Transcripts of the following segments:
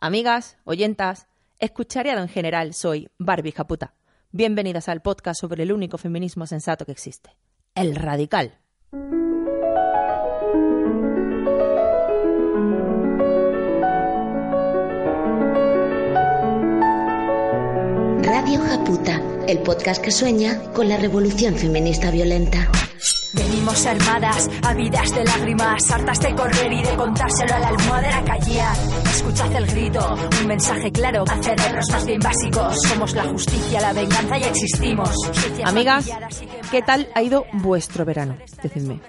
Amigas, oyentas, escuchariado en general, soy Barbie Japuta. Bienvenidas al podcast sobre el único feminismo sensato que existe, el radical. Radio Japuta, el podcast que sueña con la revolución feminista violenta. Venimos armadas, habidas de lágrimas, hartas de correr y de contárselo a la almohadera callía. Escuchad el grito, un mensaje claro a cerebros más bien básicos. Somos la justicia, la venganza y existimos. Amigas, ¿qué tal ha ido vuestro verano? Decidme.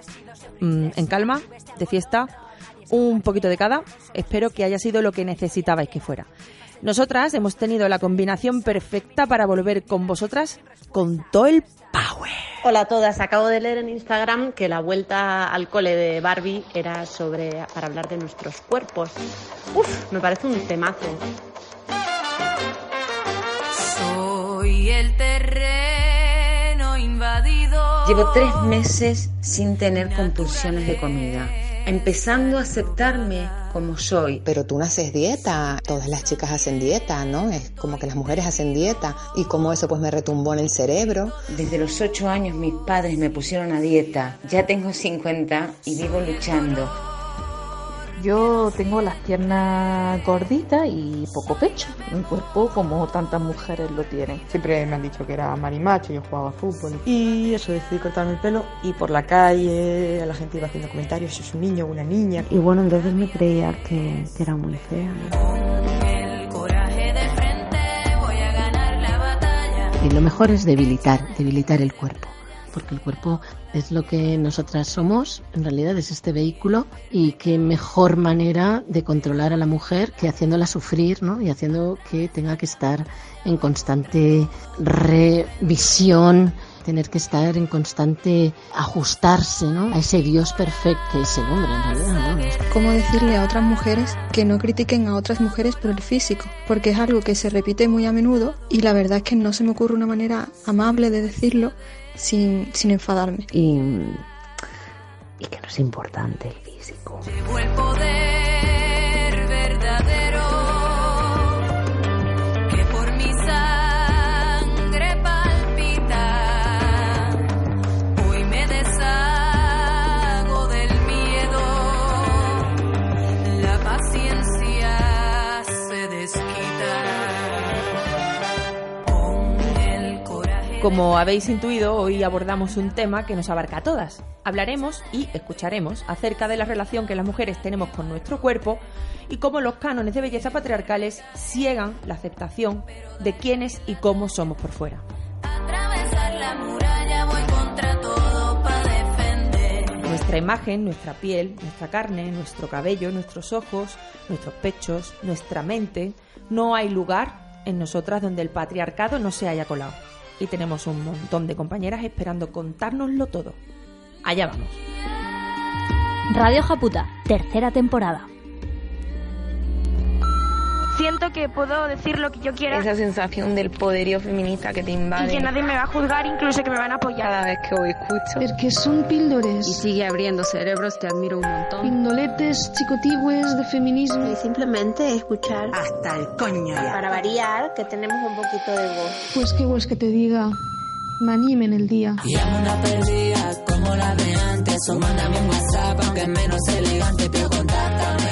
Mm, ¿En calma? ¿De fiesta? ¿Un poquito de cada? Espero que haya sido lo que necesitabais que fuera. Nosotras hemos tenido la combinación perfecta para volver con vosotras con todo el power. Hola a todas, acabo de leer en Instagram que la vuelta al cole de Barbie era sobre para hablar de nuestros cuerpos. Uf, me parece un temazo. Soy el terreno invadido. Llevo tres meses sin tener compulsiones de comida, empezando a aceptarme como soy. Pero tú no haces dieta, todas las chicas hacen dieta, ¿no? Es como que las mujeres hacen dieta y como eso pues me retumbó en el cerebro. Desde los ocho años mis padres me pusieron a dieta, ya tengo 50 y vivo luchando. Yo tengo las piernas gorditas y poco pecho, un cuerpo como tantas mujeres lo tienen. Siempre me han dicho que era marimacho, yo jugaba fútbol. Y eso, decidí cortarme el pelo y por la calle la gente iba haciendo comentarios, si es un niño o una niña. Y bueno, entonces me creía que, que era muy fea. Y lo mejor es debilitar, debilitar el cuerpo porque el cuerpo es lo que nosotras somos, en realidad es este vehículo y qué mejor manera de controlar a la mujer que haciéndola sufrir ¿no? y haciendo que tenga que estar en constante revisión, tener que estar en constante ajustarse ¿no? a ese Dios perfecto que hombre en realidad. ¿no? ¿Cómo decirle a otras mujeres que no critiquen a otras mujeres por el físico? Porque es algo que se repite muy a menudo y la verdad es que no se me ocurre una manera amable de decirlo sin, sin enfadarme. Y, y que no es importante el físico. Llevo el poder Como habéis intuido, hoy abordamos un tema que nos abarca a todas. Hablaremos y escucharemos acerca de la relación que las mujeres tenemos con nuestro cuerpo y cómo los cánones de belleza patriarcales ciegan la aceptación de quiénes y cómo somos por fuera. Atravesar la muralla voy contra todo para defender. Nuestra imagen, nuestra piel, nuestra carne, nuestro cabello, nuestros ojos, nuestros pechos, nuestra mente, no hay lugar en nosotras donde el patriarcado no se haya colado. Y tenemos un montón de compañeras esperando contárnoslo todo. Allá vamos. Radio Japuta, tercera temporada. Siento que puedo decir lo que yo quiera Esa sensación del poderío feminista que te invade. y que nadie me va a juzgar, incluso que me van a apoyar. Cada vez que os escucho. Porque son píldores. Y sigue abriendo cerebros, te admiro un montón. Pindoletes chicotigües de feminismo. Y simplemente escuchar. Hasta el coño ya. Para variar, que tenemos un poquito de voz. Pues qué pues que te diga. Me anime en el día. Y amo una perdida como la de antes. O mándame un WhatsApp, aunque es menos elegante, pero contáctame.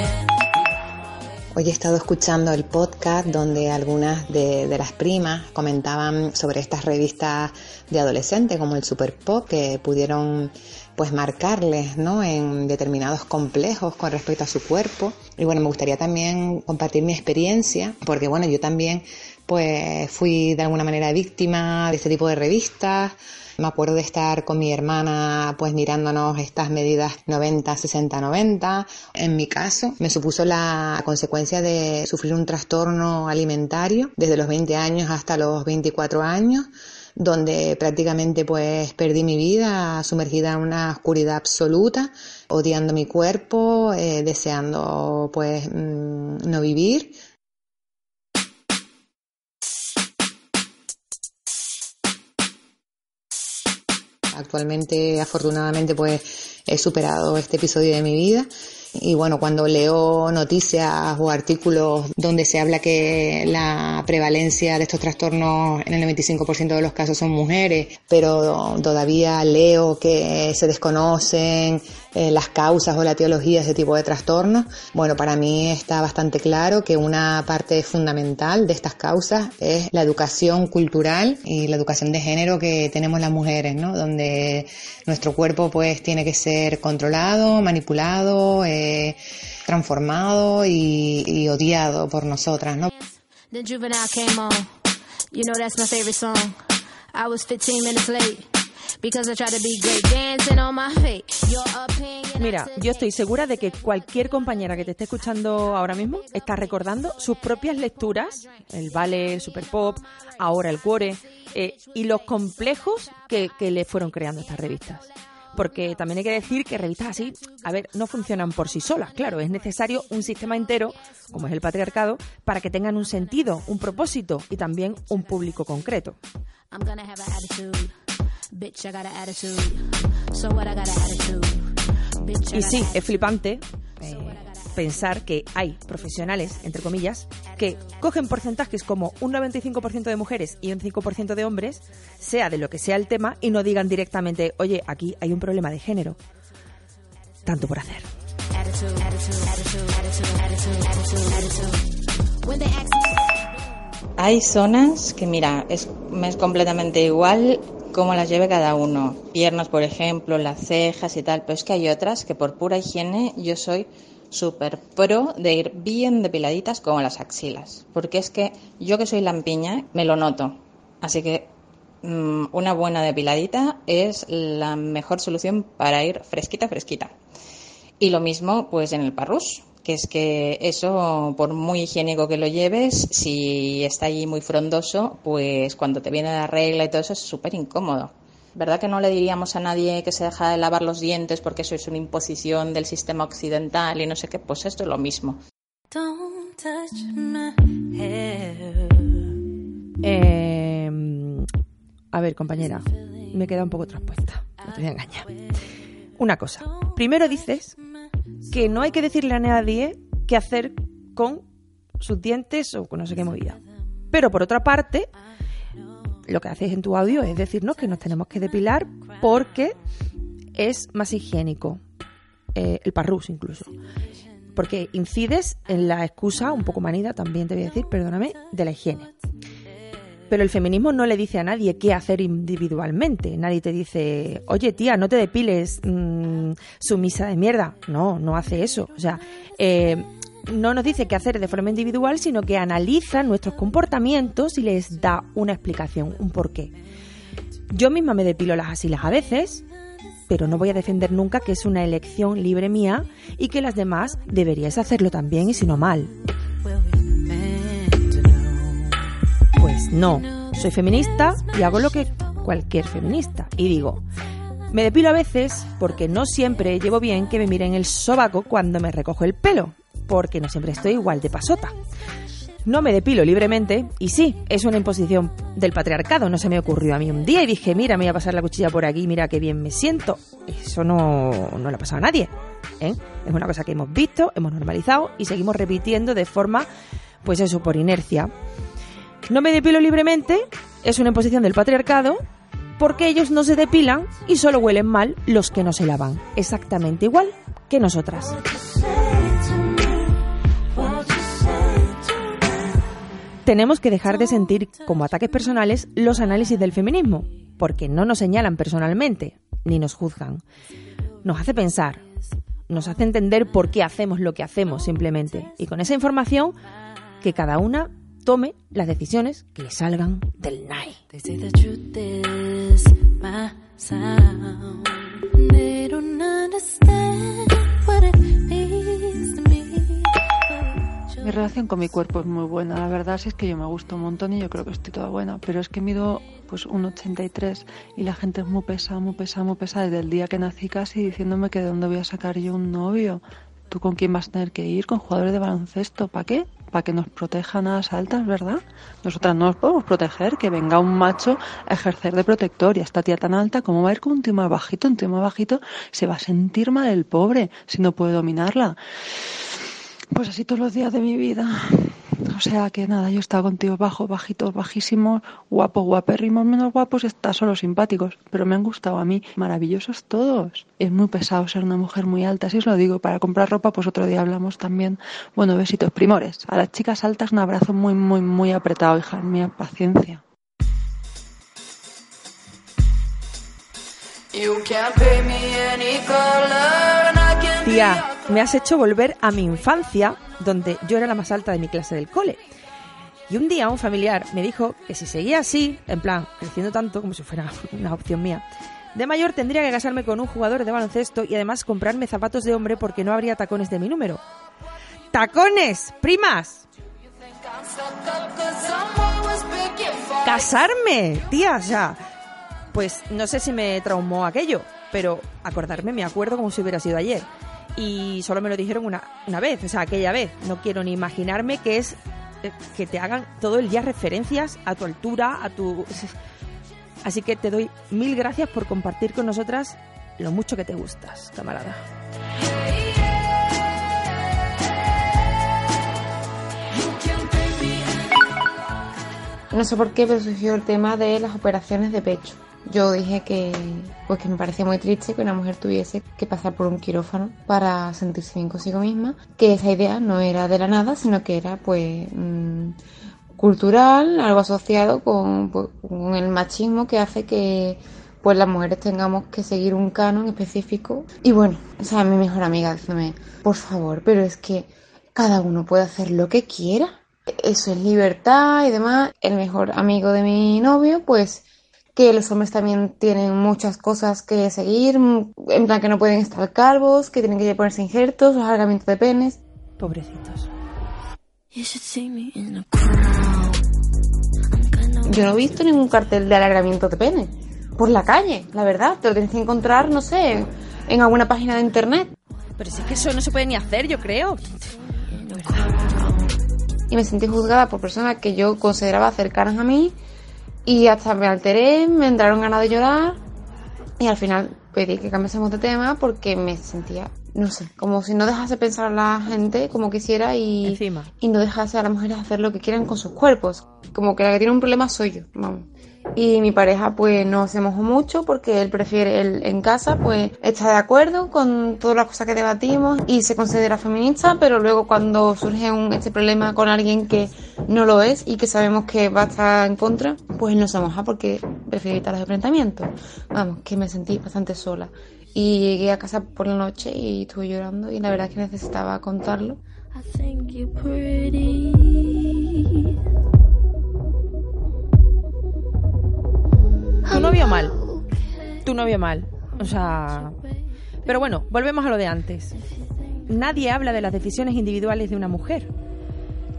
Hoy he estado escuchando el podcast donde algunas de, de, las primas comentaban sobre estas revistas de adolescentes como el Super Pop que pudieron pues marcarles ¿no? en determinados complejos con respecto a su cuerpo. Y bueno, me gustaría también compartir mi experiencia porque bueno, yo también pues fui de alguna manera víctima de este tipo de revistas. Me acuerdo de estar con mi hermana pues mirándonos estas medidas 90, 60, 90. En mi caso me supuso la consecuencia de sufrir un trastorno alimentario desde los 20 años hasta los 24 años donde prácticamente pues perdí mi vida sumergida en una oscuridad absoluta, odiando mi cuerpo, eh, deseando pues mm, no vivir, Actualmente, afortunadamente, pues he superado este episodio de mi vida. Y bueno, cuando leo noticias o artículos donde se habla que la prevalencia de estos trastornos en el 95% de los casos son mujeres, pero todavía leo que se desconocen eh, las causas o la teología de ese tipo de trastornos, bueno, para mí está bastante claro que una parte fundamental de estas causas es la educación cultural y la educación de género que tenemos las mujeres, ¿no? Donde nuestro cuerpo pues tiene que ser controlado, manipulado, eh, transformado y, y, odiado por nosotras, ¿no? Mira, yo estoy segura de que cualquier compañera que te esté escuchando ahora mismo está recordando sus propias lecturas, el ballet, el super pop, ahora el cuore, eh, y los complejos que, que le fueron creando estas revistas porque también hay que decir que revistas así, a ver, no funcionan por sí solas, claro, es necesario un sistema entero, como es el patriarcado, para que tengan un sentido, un propósito y también un público concreto. Y sí, es flipante pensar que hay profesionales, entre comillas, que cogen porcentajes como un 95% de mujeres y un 5% de hombres, sea de lo que sea el tema, y no digan directamente, oye, aquí hay un problema de género. Tanto por hacer. Hay zonas que, mira, es, es completamente igual cómo las lleve cada uno. Piernas, por ejemplo, las cejas y tal. Pero es que hay otras que por pura higiene yo soy súper pro de ir bien depiladitas como las axilas. Porque es que yo que soy lampiña me lo noto. Así que mm, una buena depiladita es la mejor solución para ir fresquita, fresquita. Y lo mismo pues en el parrus que es que eso, por muy higiénico que lo lleves, si está allí muy frondoso, pues cuando te viene la regla y todo eso es súper incómodo. ¿Verdad que no le diríamos a nadie que se deja de lavar los dientes porque eso es una imposición del sistema occidental y no sé qué? Pues esto es lo mismo. Em, a ver, compañera, me queda un poco traspuesta, no te voy a engañar. Una cosa, primero dices que no hay que decirle a nadie qué hacer con sus dientes o con no sé qué movida. Pero por otra parte, lo que haces en tu audio es decirnos que nos tenemos que depilar porque es más higiénico. Eh, el parrus incluso. Porque incides en la excusa, un poco manida también te voy a decir, perdóname, de la higiene. Pero el feminismo no le dice a nadie qué hacer individualmente. Nadie te dice, oye tía, no te depiles, mm, sumisa de mierda. No, no hace eso. O sea, eh, no nos dice qué hacer de forma individual, sino que analiza nuestros comportamientos y les da una explicación, un porqué. Yo misma me depilo las asilas a veces, pero no voy a defender nunca que es una elección libre mía y que las demás deberíais hacerlo también y si no mal. Pues no, soy feminista y hago lo que cualquier feminista. Y digo, me depilo a veces porque no siempre llevo bien que me miren el sobaco cuando me recojo el pelo, porque no siempre estoy igual de pasota. No me depilo libremente y sí, es una imposición del patriarcado, no se me ocurrió a mí un día y dije, mira, me voy a pasar la cuchilla por aquí, mira qué bien me siento. Eso no, no le ha pasado a nadie. ¿eh? Es una cosa que hemos visto, hemos normalizado y seguimos repitiendo de forma, pues eso, por inercia. No me depilo libremente, es una imposición del patriarcado, porque ellos no se depilan y solo huelen mal los que no se lavan, exactamente igual que nosotras. Tenemos que dejar de sentir como ataques personales los análisis del feminismo, porque no nos señalan personalmente, ni nos juzgan. Nos hace pensar, nos hace entender por qué hacemos lo que hacemos simplemente, y con esa información que cada una tome las decisiones que le salgan del NAI. Mi relación con mi cuerpo es muy buena, la verdad es que yo me gusto un montón y yo creo que estoy toda buena, pero es que mido pues un 83 y la gente es muy pesada, muy pesada, muy pesada desde el día que nací casi diciéndome que de dónde voy a sacar yo un novio. ¿Tú con quién vas a tener que ir? ¿Con jugadores de baloncesto? ¿Para qué? Para que nos protejan a las altas, ¿verdad? Nosotras no nos podemos proteger, que venga un macho a ejercer de protector y a esta tía tan alta, ¿cómo va a ir con un tío más bajito? Un tío más bajito se va a sentir mal el pobre si no puede dominarla. Pues así todos los días de mi vida. O sea que nada, yo he estado contigo bajo, bajitos, bajísimos, guapos, guapérrimos, menos guapos, está solo simpáticos. Pero me han gustado a mí, maravillosos todos. Es muy pesado ser una mujer muy alta, si os lo digo. Para comprar ropa, pues otro día hablamos también. Bueno, besitos, primores. A las chicas altas un abrazo muy, muy, muy apretado, hija mía, paciencia. You can't pay me any color and I can be Tía, me has hecho volver a mi infancia, donde yo era la más alta de mi clase del cole. Y un día un familiar me dijo que si seguía así, en plan, creciendo tanto como si fuera una opción mía, de mayor tendría que casarme con un jugador de baloncesto y además comprarme zapatos de hombre porque no habría tacones de mi número. ¡Tacones! ¡Primas! ¡Casarme! Tía, sea, pues no sé si me traumó aquello, pero acordarme me acuerdo como si hubiera sido ayer. Y solo me lo dijeron una, una vez, o sea, aquella vez. No quiero ni imaginarme que es eh, que te hagan todo el día referencias a tu altura, a tu... Así que te doy mil gracias por compartir con nosotras lo mucho que te gustas, camarada. No sé por qué, pero surgió el tema de las operaciones de pecho. Yo dije que, pues que me parecía muy triste que una mujer tuviese que pasar por un quirófano para sentirse bien consigo misma, que esa idea no era de la nada, sino que era pues mm, cultural, algo asociado con, pues, con el machismo que hace que pues las mujeres tengamos que seguir un canon específico. Y bueno, o sea, mi mejor amiga diciéndome, por favor, pero es que cada uno puede hacer lo que quiera. Eso es libertad y demás. El mejor amigo de mi novio, pues que los hombres también tienen muchas cosas que seguir, en plan que no pueden estar calvos, que tienen que ponerse injertos, los alargamientos de penes. Pobrecitos. Yo no he visto ningún cartel de alargamiento de pene por la calle, la verdad. Te lo tienes que encontrar, no sé, en alguna página de internet. Pero si es que eso no se puede ni hacer, yo creo. Y me sentí juzgada por personas que yo consideraba cercanas a mí y hasta me alteré, me entraron ganas de llorar y al final pedí que cambiásemos de tema porque me sentía, no sé, como si no dejase pensar a la gente como quisiera y, Encima. y no dejase a las mujeres hacer lo que quieran con sus cuerpos. Como que la que tiene un problema soy yo, vamos. Y mi pareja pues no se mojó mucho porque él prefiere, él en casa pues está de acuerdo con todas las cosas que debatimos y se considera feminista, pero luego cuando surge un, este problema con alguien que no lo es y que sabemos que va a estar en contra, pues él no se moja porque prefiere evitar los enfrentamientos. Vamos, que me sentí bastante sola. Y llegué a casa por la noche y estuve llorando y la verdad es que necesitaba contarlo. I think you're pretty. Tu novio mal. Tu novio mal. O sea... Pero bueno, volvemos a lo de antes. Nadie habla de las decisiones individuales de una mujer.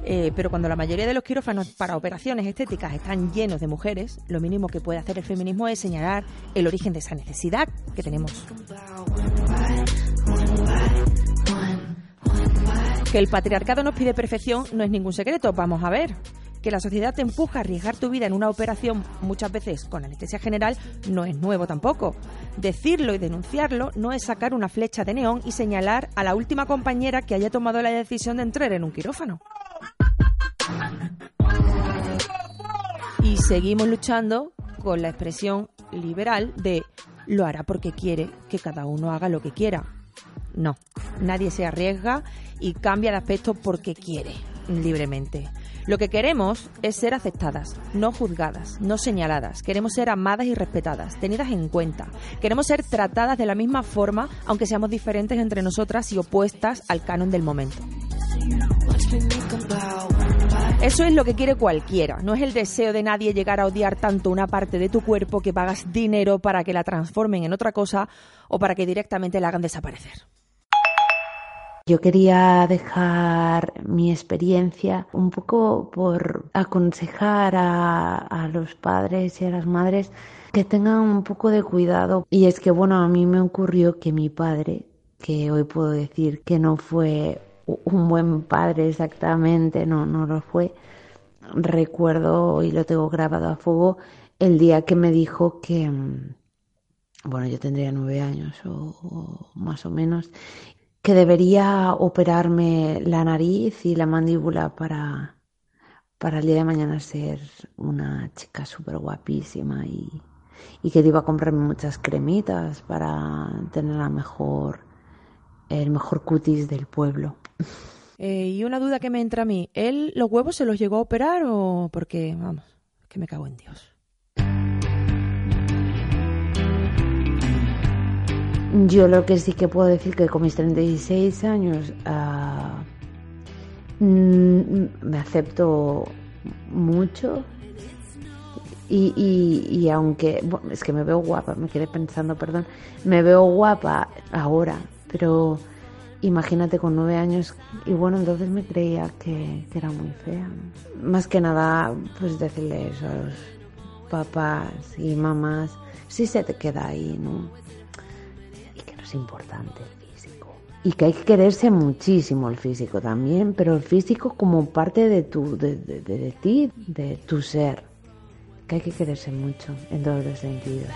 Eh, pero cuando la mayoría de los quirófanos para operaciones estéticas están llenos de mujeres, lo mínimo que puede hacer el feminismo es señalar el origen de esa necesidad que tenemos. Que el patriarcado nos pide perfección no es ningún secreto, vamos a ver. Que la sociedad te empuja a arriesgar tu vida en una operación, muchas veces con anestesia general, no es nuevo tampoco. Decirlo y denunciarlo no es sacar una flecha de neón y señalar a la última compañera que haya tomado la decisión de entrar en un quirófano. Y seguimos luchando con la expresión liberal de lo hará porque quiere, que cada uno haga lo que quiera. No, nadie se arriesga y cambia de aspecto porque quiere, libremente. Lo que queremos es ser aceptadas, no juzgadas, no señaladas. Queremos ser amadas y respetadas, tenidas en cuenta. Queremos ser tratadas de la misma forma, aunque seamos diferentes entre nosotras y opuestas al canon del momento. Eso es lo que quiere cualquiera. No es el deseo de nadie llegar a odiar tanto una parte de tu cuerpo que pagas dinero para que la transformen en otra cosa o para que directamente la hagan desaparecer. Yo quería dejar mi experiencia un poco por aconsejar a, los padres y a las madres que tengan un poco de cuidado. Y es que, bueno, a mí me ocurrió que mi padre, que hoy puedo decir que no fue un buen padre exactamente, no, no lo fue. Recuerdo, y lo tengo grabado a fuego, el día que me dijo que, mm, bueno, yo tendría nueve años o más o menos, que debería operarme la nariz y la mandíbula para, para el día de mañana ser una chica súper guapísima y, y que iba a comprarme muchas cremitas para tener la mejor, el mejor cutis del pueblo. Eh, y una duda que me entra a mí, ¿él los huevos se los llegó a operar o porque, vamos, que me cago en Dios? Yo lo que sí que puedo decir que con mis 36 años uh, me acepto mucho. Y, y, aunque es que me veo guapa, me quedé pensando, perdón, me veo guapa ahora, pero imagínate con nueve años y bueno, entonces me creía que, que era muy fea. Más que nada, pues decirle eso a los papás y mamás, si se te queda ahí, no es importante el físico. Y que hay que quererse muchísimo el físico también, pero el físico como parte de tu, de, de, de, de ti, de tu ser. Que hay que quererse mucho en todos los sentidos.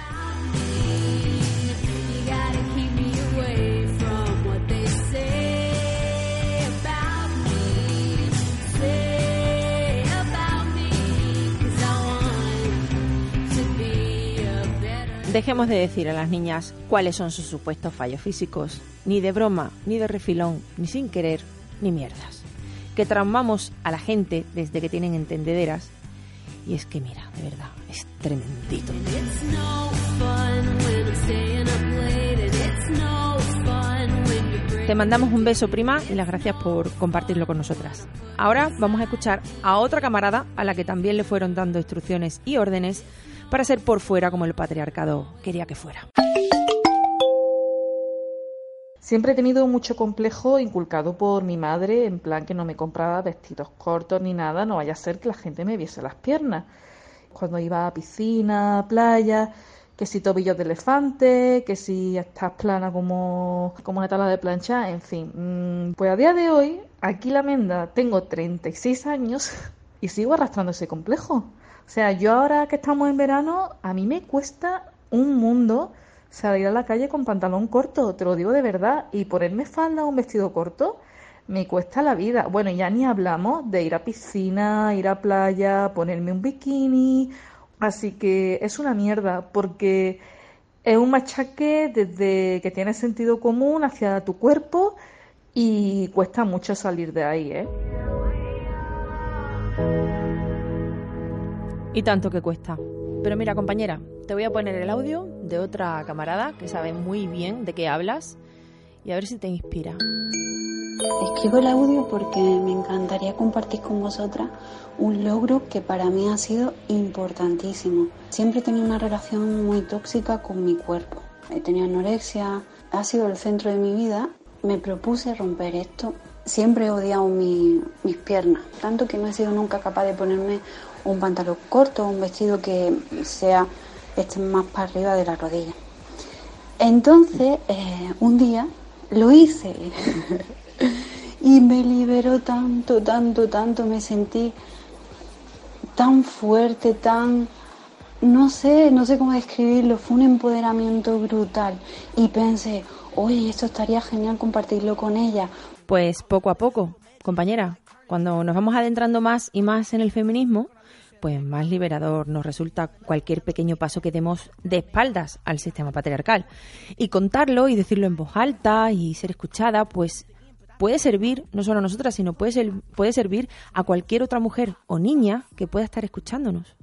Dejemos de decir a las niñas cuáles son sus supuestos fallos físicos, ni de broma, ni de refilón, ni sin querer, ni mierdas. Que traumamos a la gente desde que tienen entendederas. Y es que mira, de verdad, es tremendito. Te mandamos un beso, prima, y las gracias por compartirlo con nosotras. Ahora vamos a escuchar a otra camarada a la que también le fueron dando instrucciones y órdenes para ser por fuera como el patriarcado quería que fuera. Siempre he tenido mucho complejo inculcado por mi madre, en plan que no me compraba vestidos cortos ni nada, no vaya a ser que la gente me viese las piernas. Cuando iba a piscina, playa, que si tobillos de elefante, que si estás plana como, como una tabla de plancha, en fin. Pues a día de hoy, aquí la menda, tengo 36 años y sigo arrastrando ese complejo. O sea, yo ahora que estamos en verano, a mí me cuesta un mundo salir a la calle con pantalón corto, te lo digo de verdad, y ponerme falda o un vestido corto me cuesta la vida. Bueno, ya ni hablamos de ir a piscina, ir a playa, ponerme un bikini, así que es una mierda porque es un machaque desde que tiene sentido común hacia tu cuerpo y cuesta mucho salir de ahí, ¿eh? Y tanto que cuesta. Pero mira, compañera, te voy a poner el audio de otra camarada que sabe muy bien de qué hablas y a ver si te inspira. Escribo el audio porque me encantaría compartir con vosotras un logro que para mí ha sido importantísimo. Siempre he tenido una relación muy tóxica con mi cuerpo. He tenido anorexia, ha sido el centro de mi vida. Me propuse romper esto. Siempre he odiado mi, mis piernas, tanto que no he sido nunca capaz de ponerme un pantalón corto, un vestido que sea este más para arriba de la rodilla. Entonces, eh, un día lo hice y me liberó tanto, tanto, tanto, me sentí tan fuerte, tan, no sé, no sé cómo describirlo, fue un empoderamiento brutal y pensé, oye, esto estaría genial compartirlo con ella. Pues poco a poco, compañera, cuando nos vamos adentrando más y más en el feminismo, pues más liberador nos resulta cualquier pequeño paso que demos de espaldas al sistema patriarcal. Y contarlo y decirlo en voz alta y ser escuchada, pues puede servir, no solo a nosotras, sino puede, ser, puede servir a cualquier otra mujer o niña que pueda estar escuchándonos.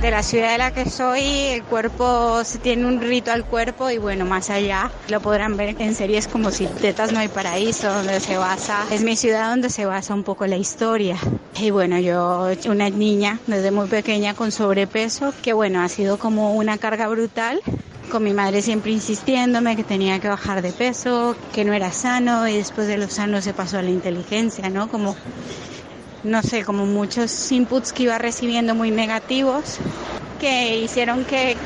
De la ciudad de la que soy, el cuerpo se tiene un rito al cuerpo y bueno, más allá lo podrán ver en series como Si Tetas no hay paraíso, donde se basa, es mi ciudad donde se basa un poco la historia. Y bueno, yo, una niña desde muy pequeña con sobrepeso, que bueno, ha sido como una carga brutal con mi madre siempre insistiéndome que tenía que bajar de peso, que no era sano y después de lo sano se pasó a la inteligencia, ¿no? Como, no sé, como muchos inputs que iba recibiendo muy negativos que hicieron que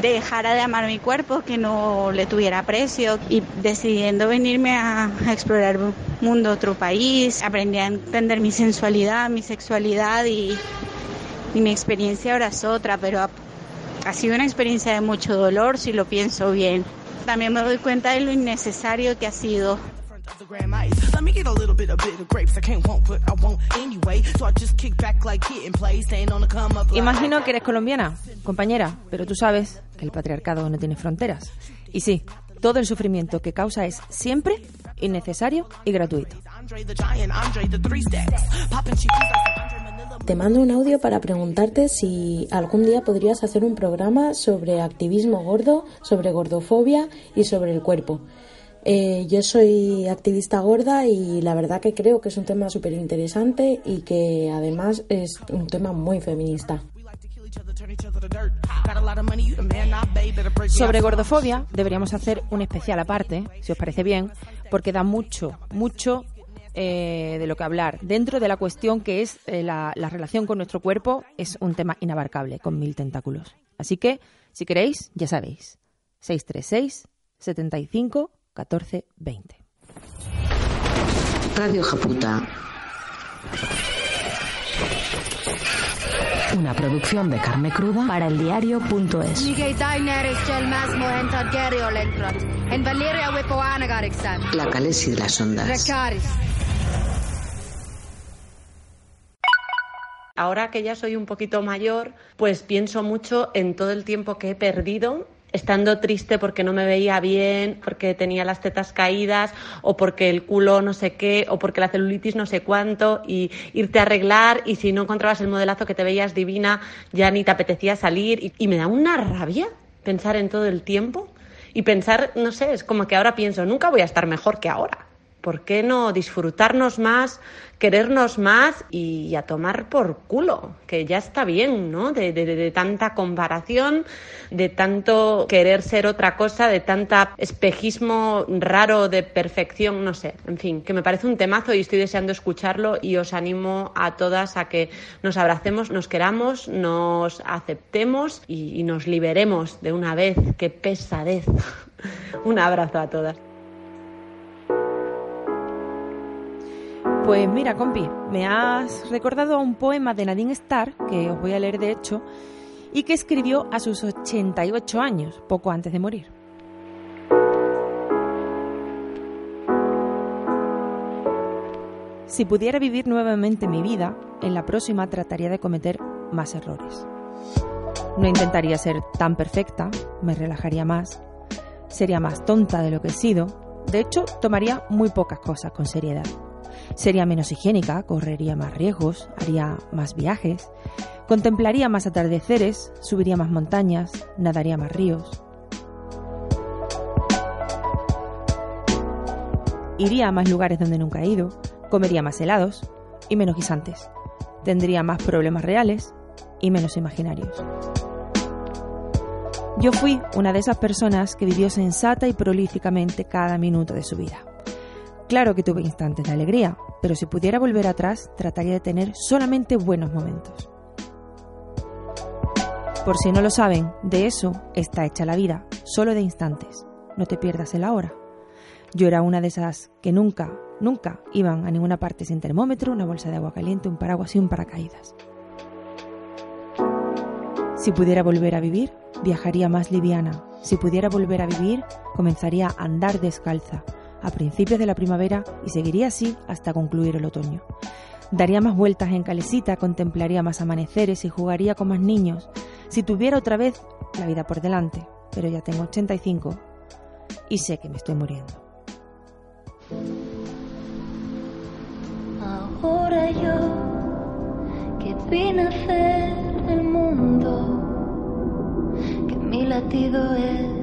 dejara de amar mi cuerpo, que no le tuviera precio y decidiendo venirme a, explorar un mundo, otro país, aprendí a entender mi sensualidad, mi sexualidad y, mi experiencia ahora es otra, pero ha sido una experiencia de mucho dolor si lo pienso bien. También me doy cuenta de lo innecesario que ha sido. Let me get a little bit of bitter grapes. I can't want, but I won't anyway. So I just kick back like kid and play, staying on the come up. like- Imagino que eres colombiana, compañera, pero tú sabes que el patriarcado no tiene fronteras. Y sí, todo el sufrimiento que causa es siempre innecesario y gratuito. Te mando un audio para preguntarte si algún día podrías hacer un programa sobre activismo gordo, sobre gordofobia y sobre el cuerpo. Eh, yo soy activista gorda y la verdad que creo que es un tema súper interesante y que además es un tema muy feminista. Sobre gordofobia deberíamos hacer un especial aparte, si os parece bien, porque da mucho, mucho eh, de lo que hablar. Dentro de la cuestión que es eh, la, la relación con nuestro cuerpo, es un tema inabarcable, con mil tentáculos. Así que, si queréis, ya sabéis, 636 75 14 20. Radio Japuta. Una producción de carne cruda para el diario.es. La Calesi de las ondas. Ahora que ya soy un poquito mayor, pues pienso mucho en todo el tiempo que he perdido estando triste porque no me veía bien, porque tenía las tetas caídas o porque el culo no sé qué o porque la celulitis no sé cuánto y irte a arreglar y si no encontrabas el modelazo que te veías divina ya ni te apetecía salir y, me da una rabia pensar en todo el tiempo y pensar, no sé, es como que ahora pienso, nunca voy a estar mejor que ahora. ¿Por qué no disfrutarnos más, querernos más y a tomar por culo? Que ya está bien, ¿no? De, tanta comparación, de tanto querer ser otra cosa, de tanta espejismo raro de perfección, no sé. En fin, que me parece un temazo y estoy deseando escucharlo y os animo a todas a que nos abracemos, nos queramos, nos aceptemos y, y nos liberemos de una vez. ¡Qué pesadez! un abrazo a todas. Pues mira, compi, me has recordado un poema de Nadine Starr, que os voy a leer de hecho, y que escribió a sus 88 años, poco antes de morir. Si pudiera vivir nuevamente mi vida, en la próxima trataría de cometer más errores. No intentaría ser tan perfecta, me relajaría más, sería más tonta de lo que he sido. De hecho, tomaría muy pocas cosas con seriedad. Sería menos higiénica, correría más riesgos, haría más viajes, contemplaría más atardeceres, subiría más montañas, nadaría más ríos. Iría a más lugares donde nunca he ido, comería más helados y menos guisantes. Tendría más problemas reales y menos imaginarios. Yo fui una de esas personas que vivió sensata y prolíficamente cada minuto de su vida. Claro que tuve instantes de alegría, pero si pudiera volver atrás, trataría de tener solamente buenos momentos. Por si no lo saben, de eso está hecha la vida, solo de instantes. No te pierdas el ahora. Yo era una de esas que nunca, nunca iban a ninguna parte sin termómetro, una bolsa de agua caliente, un paraguas y un paracaídas. Si pudiera volver a vivir, viajaría más liviana. Si pudiera volver a vivir, comenzaría a andar descalza a principios de la primavera y seguiría así hasta concluir el otoño. Daría más vueltas en calesita, contemplaría más amaneceres y jugaría con más niños. Si tuviera otra vez la vida por delante, pero ya tengo 85 y sé que me estoy muriendo. Ahora yo que vine a hacer el mundo, que mi latido es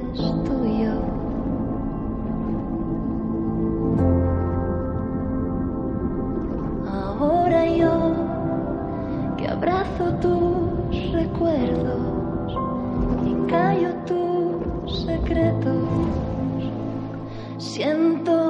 abrazo tus recuerdos y callo tus secretos, siento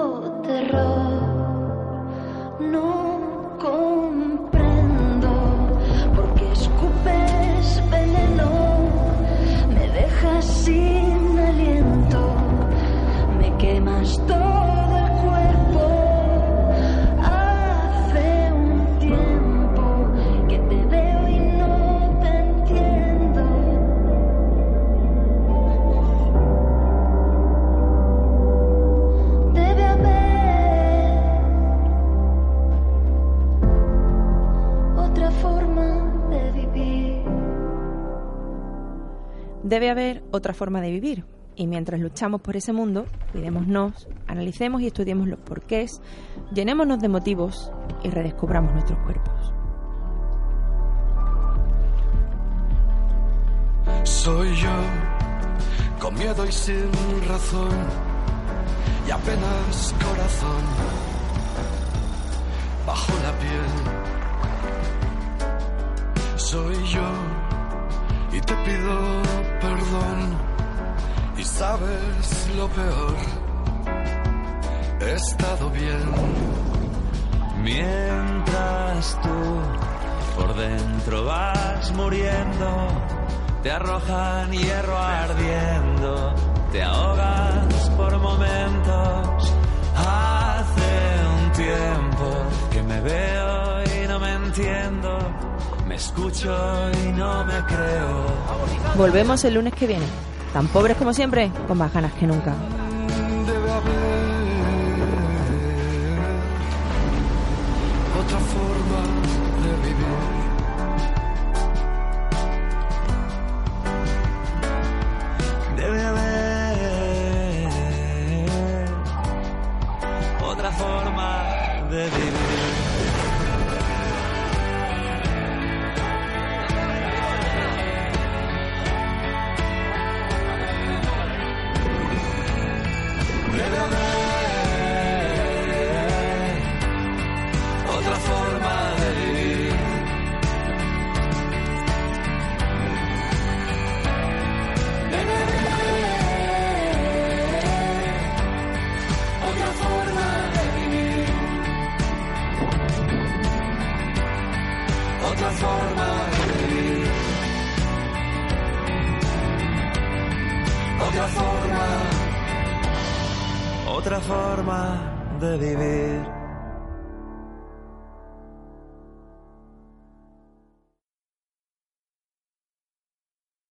Debe haber otra forma de vivir. Y mientras luchamos por ese mundo, cuidémonos, analicemos y estudiemos los porqués, llenémonos de motivos y redescubramos nuestros cuerpos. Soy yo, con miedo y sin razón, y apenas corazón, bajo la piel. Soy yo, y te pido sabes lo peor, he estado bien. Mientras tú por dentro vas muriendo, te arrojan hierro ardiendo, te ahogas por momentos. Hace un tiempo que me veo y no me entiendo, me escucho y no me creo. Volvemos el lunes que viene. Tan pobres como siempre, con más ganas que nunca. Debe haber otra forma de vivir. Debe haber otra forma de vivir.